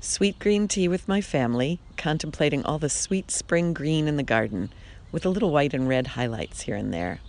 Sweet green tea with my family, contemplating all the sweet spring green in the garden, with a little white and red highlights here and there.